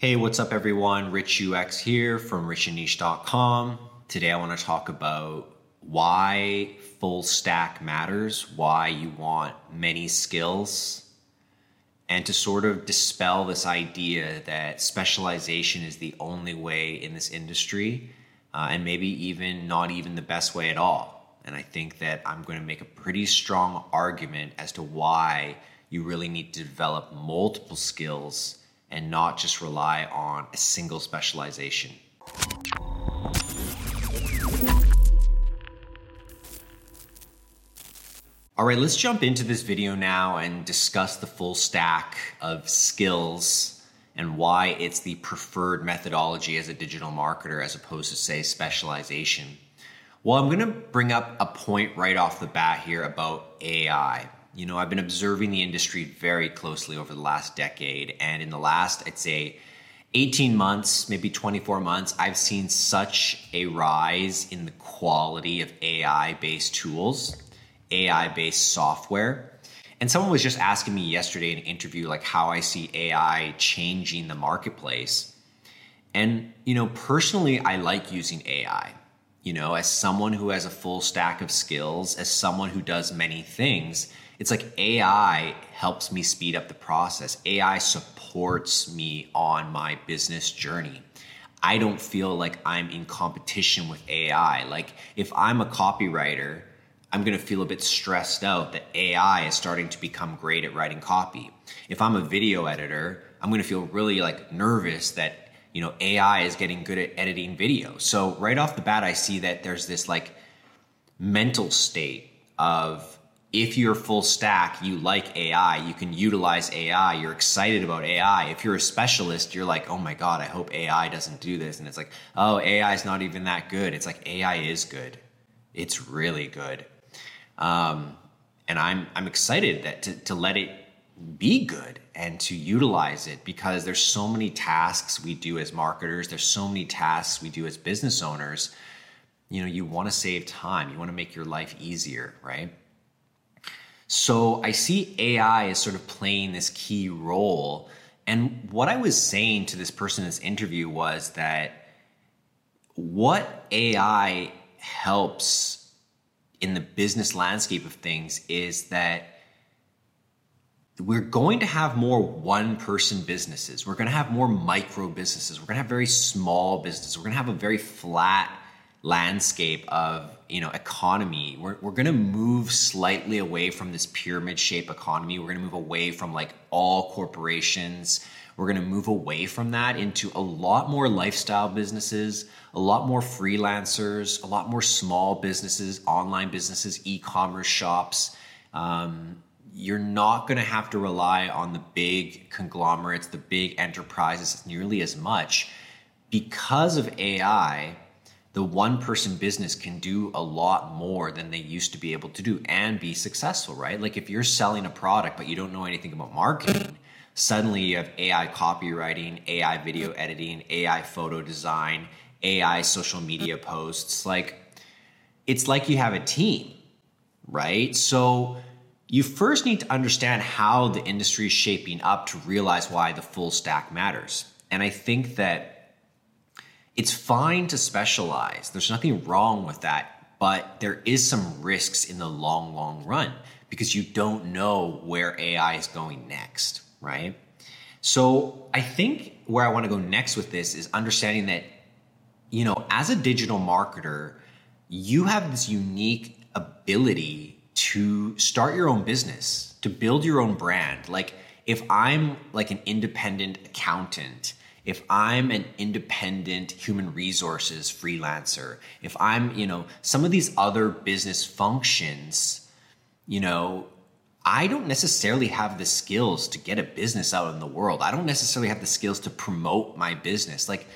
Hey, what's up, everyone? Rich UX here from richandniche.com. Today, I want to talk about why full stack matters, why you want many skills, and to sort of dispel this idea that specialization is the only way in this industry, uh, and maybe even not even the best way at all. And I think that I'm going to make a pretty strong argument as to why you really need to develop multiple skills and not just rely on a single specialization. All right, let's jump into this video now and discuss the full stack of skills and why it's the preferred methodology as a digital marketer as opposed to, say, specialization. Well, I'm going to bring up a point right off the bat here about AI. You know, I've been observing the industry very closely over the last decade. And in the last, I'd say, 18 months, maybe 24 months, I've seen such a rise in the quality of AI based tools, AI based software. And someone was just asking me yesterday in an interview, like how I see AI changing the marketplace. And, you know, personally, I like using AI. You know, as someone who has a full stack of skills, as someone who does many things, it's like AI helps me speed up the process. AI supports me on my business journey. I don't feel like I'm in competition with AI. Like if I'm a copywriter, I'm going to feel a bit stressed out that AI is starting to become great at writing copy. If I'm a video editor, I'm going to feel really like nervous that you know AI is getting good at editing video. So right off the bat I see that there's this like mental state of if you're full stack, you like AI, you can utilize AI, you're excited about AI. If you're a specialist, you're like, oh my God, I hope AI doesn't do this. And it's like, oh, AI is not even that good. It's like AI is good. It's really good. Um, and I'm I'm excited that to, to let it be good and to utilize it because there's so many tasks we do as marketers, there's so many tasks we do as business owners. You know, you want to save time, you want to make your life easier, right? So I see AI as sort of playing this key role. And what I was saying to this person in this interview was that what AI helps in the business landscape of things is that we're going to have more one person businesses. We're going to have more micro businesses. We're going to have very small businesses. We're going to have a very flat landscape of you know economy. We're, we're going to move slightly away from this pyramid shape economy. We're going to move away from like all corporations. We're going to move away from that into a lot more lifestyle businesses a lot more freelancers a lot more small businesses online businesses e-commerce shops. Um, you're not going to have to rely on the big conglomerates the big enterprises nearly as much. Because of ai the one person business can do a lot more than they used to be able to do and be successful, right? Like if you're selling a product but you don't know anything about marketing, suddenly you have AI copywriting, AI video editing, AI photo design, AI social media posts. Like it's like you have a team, right? So you first need to understand how the industry is shaping up to realize why the full stack matters. And I think that it's fine to specialize. There's nothing wrong with that, but there is some risks in the long, long run because you don't know where AI is going next, right? So I think where I want to go next with this is understanding that, you know, as a digital marketer, you have this unique ability to start your own business, to build your own brand. Like if I'm like an independent accountant, if I'm an independent human resources freelancer, if I'm, you know, some of these other business functions, you know, I don't necessarily have the skills to get a business out in the world. I don't necessarily have the skills to promote my business. Like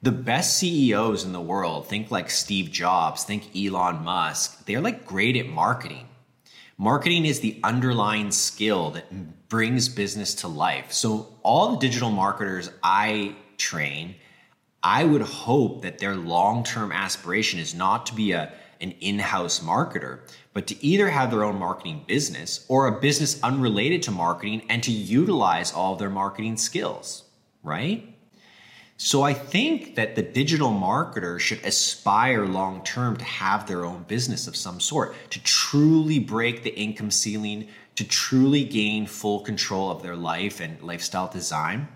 the best CEOs in the world, think like Steve Jobs, think Elon Musk, they're like great at marketing. Marketing is the underlying skill that brings business to life. So, all the digital marketers I train, I would hope that their long term aspiration is not to be a, an in house marketer, but to either have their own marketing business or a business unrelated to marketing and to utilize all of their marketing skills, right? So I think that the digital marketer should aspire long term to have their own business of some sort, to truly break the income ceiling, to truly gain full control of their life and lifestyle design.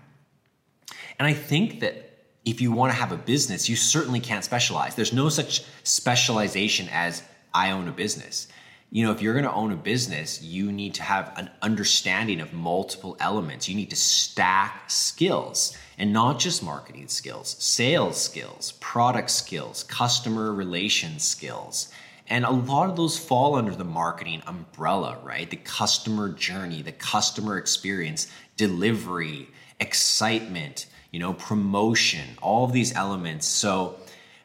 And I think that if you want to have a business, you certainly can't specialize. There's no such specialization as I own a business. You know, if you're going to own a business, you need to have an understanding of multiple elements. You need to stack skills and not just marketing skills, sales skills, product skills, customer relations skills. And a lot of those fall under the marketing umbrella, right? The customer journey, the customer experience, delivery, excitement, you know, promotion, all of these elements. So,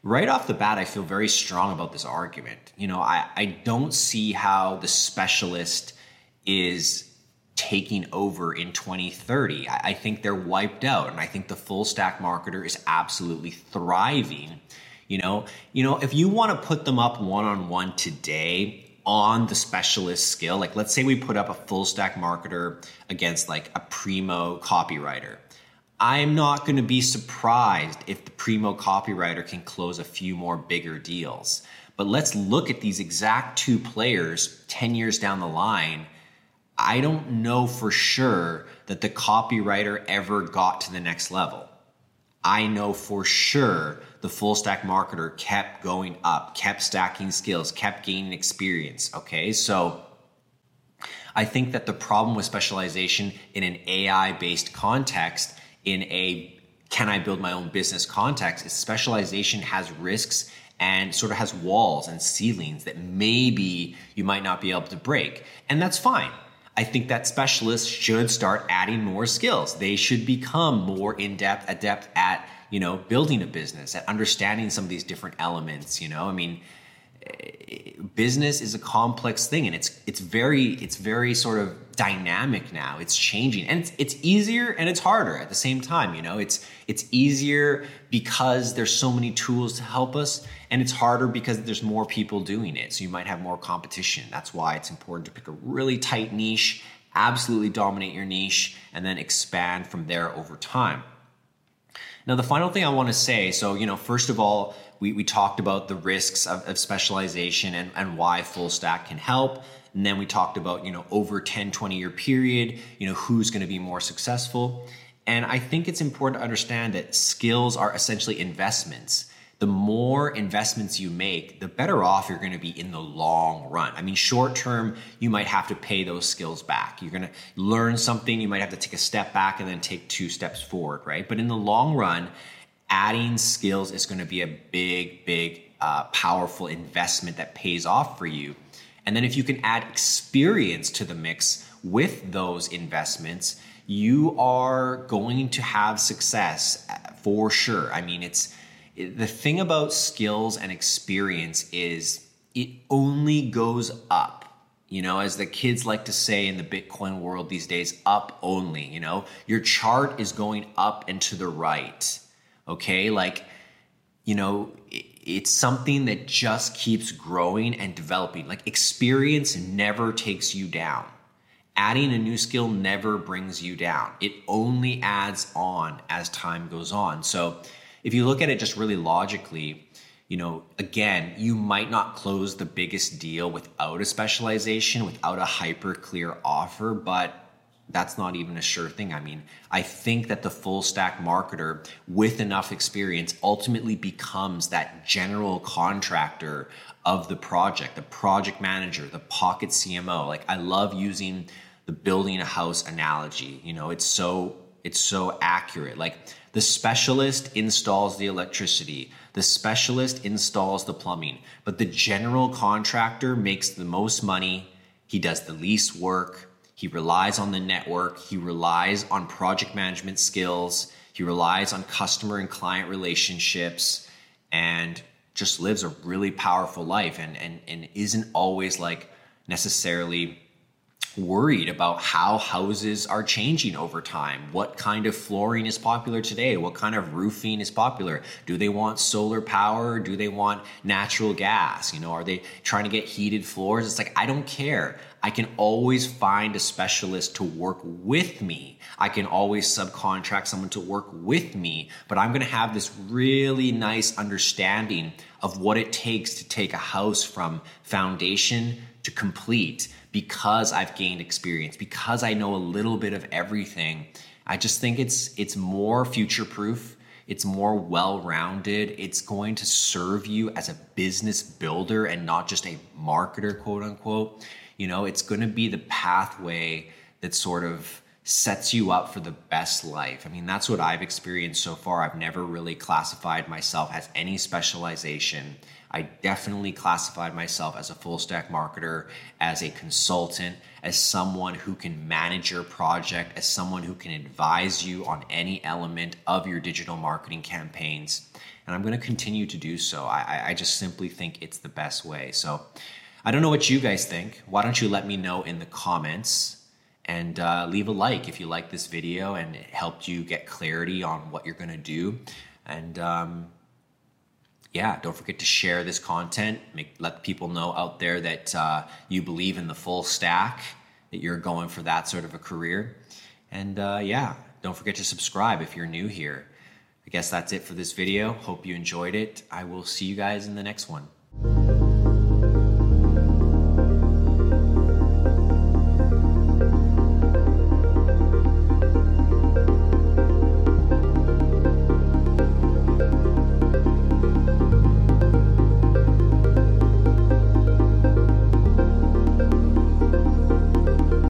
right off the bat, I feel very strong about this argument. You know, I, I don't see how the specialist is taking over in 2030. I, I think they're wiped out. And I think the full stack marketer is absolutely thriving. You know, you know, if you want to put them up one on one today, on the specialist skill. Like, let's say we put up a full stack marketer against like a primo copywriter. I'm not going to be surprised if the primo copywriter can close a few more bigger deals. But let's look at these exact two players 10 years down the line. I don't know for sure that the copywriter ever got to the next level. I know for sure the full stack marketer kept going up, kept stacking skills, kept gaining experience. Okay, so I think that the problem with specialization in an AI based context in a can I build my own business context is specialization has risks and sort of has walls and ceilings that maybe you might not be able to break. And that's fine. I think that specialists should start adding more skills. They should become more in depth, adept at, you know, building a business, at understanding some of these different elements. You know, I mean, business is a complex thing and it's it's very it's very sort of dynamic now. It's changing and it's, it's easier and it's harder at the same time you know? It's it's easier because there's so many tools to help us and it's harder because there's more people doing it. So you might have more competition. That's why it's important to pick a really tight niche absolutely dominate your niche and then expand from there over time. Now the final thing i want to say so you know first of all we, we talked about the risks of, of specialization and, and why full stack can help. And then we talked about, you know, over 10, 20 year period, you know, who's going to be more successful. And I think it's important to understand that skills are essentially investments. The more investments you make, the better off you're going to be in the long run. I mean, short term, you might have to pay those skills back. You're going to learn something, you might have to take a step back and then take two steps forward, right? But in the long run, adding skills is going to be a big, big, uh, powerful investment that pays off for you. And then if you can add experience to the mix with those investments, you are going to have success uh, for sure. I mean, it's the thing about skills and experience is it only goes up. You know, as the kids like to say in the Bitcoin world these days, up only. You know, your chart is going up and to the right Okay. Like, you know, it's something that just keeps growing and developing. Like, experience never takes you down. Adding a new skill never brings you down. It only adds on as time goes on. So, if you look at it just really logically, you know, again, you might not close the biggest deal without a specialization, without a hyper clear offer, but that's not even a sure thing. I mean, I think that the full stack marketer with enough experience ultimately becomes that general contractor of the project, the project manager, the pocket CMO. Like I love using the building a house analogy. You know, it's so it's so accurate. Like the specialist installs the electricity, the specialist installs the plumbing, but the general contractor makes the most money, he does the least work, he relies on the network. He relies on project management skills. He relies on customer and client relationships and just lives a really powerful life and, and, and isn't always like necessarily worried about how houses are changing over time. What kind of flooring is popular today? What kind of roofing is popular? Do they want solar power? do they want natural gas? You know, are they trying to get heated floors? It's like, I don't care. I can always find a specialist to work with me. I can always subcontract someone to work with me, but I'm going to have this really nice understanding of what it takes to take a house from foundation to complete because I've gained experience, because I know a little bit of everything. I just think it's it's more future proof. It's more well rounded. It's going to serve you as a business builder and not just a marketer, quote unquote. You know, it's going to be the pathway that sort of sets you up for the best life. I mean, that's what I've experienced so far. I've never really classified myself as any specialization. I definitely classified myself as a full stack marketer, as a consultant, as someone who can manage your project, as someone who can advise you on any element of your digital marketing campaigns. And I'm going to continue to do so. I, I just simply think it's the best way. So I don't know what you guys think. Why don't you let me know in the comments? and uh, leave a like if you like this video and it helped you get clarity on what you're going to do and um, yeah, don't forget to share this content. Make, let people know out there that uh, you believe in the full stack, that you're going for that sort of a career. And uh, yeah, don't forget to subscribe if you're new here. I guess that's it for this video. Hope you enjoyed it. I will see you guys in the next one.